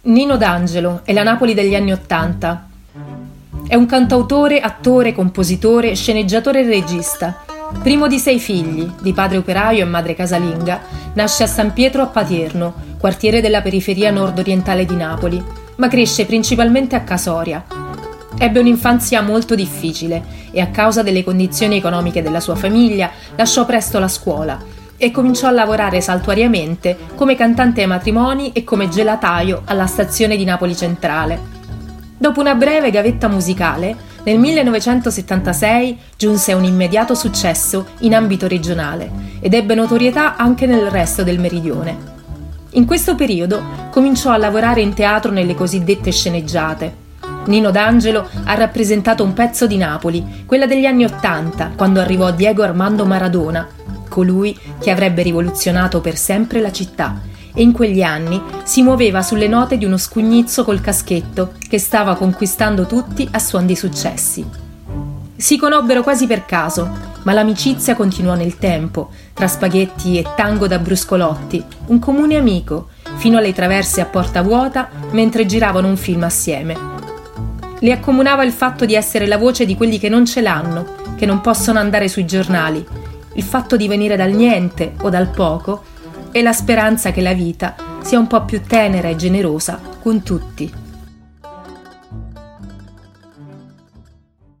Nino D'Angelo è la Napoli degli anni Ottanta. È un cantautore, attore, compositore, sceneggiatore e regista. Primo di sei figli, di padre operaio e madre casalinga, nasce a San Pietro a Patierno, quartiere della periferia nord-orientale di Napoli, ma cresce principalmente a Casoria. Ebbe un'infanzia molto difficile e a causa delle condizioni economiche della sua famiglia lasciò presto la scuola e cominciò a lavorare saltuariamente come cantante ai matrimoni e come gelataio alla stazione di Napoli Centrale. Dopo una breve gavetta musicale, nel 1976 giunse a un immediato successo in ambito regionale ed ebbe notorietà anche nel resto del meridione. In questo periodo cominciò a lavorare in teatro nelle cosiddette sceneggiate. Nino D'Angelo ha rappresentato un pezzo di Napoli, quella degli anni Ottanta, quando arrivò Diego Armando Maradona, colui che avrebbe rivoluzionato per sempre la città e in quegli anni si muoveva sulle note di uno scugnizzo col caschetto che stava conquistando tutti a suon di successi. Si conobbero quasi per caso, ma l'amicizia continuò nel tempo, tra spaghetti e tango da bruscolotti, un comune amico, fino alle traverse a porta vuota mentre giravano un film assieme. Le accomunava il fatto di essere la voce di quelli che non ce l'hanno, che non possono andare sui giornali, il fatto di venire dal niente o dal poco e la speranza che la vita sia un po' più tenera e generosa con tutti.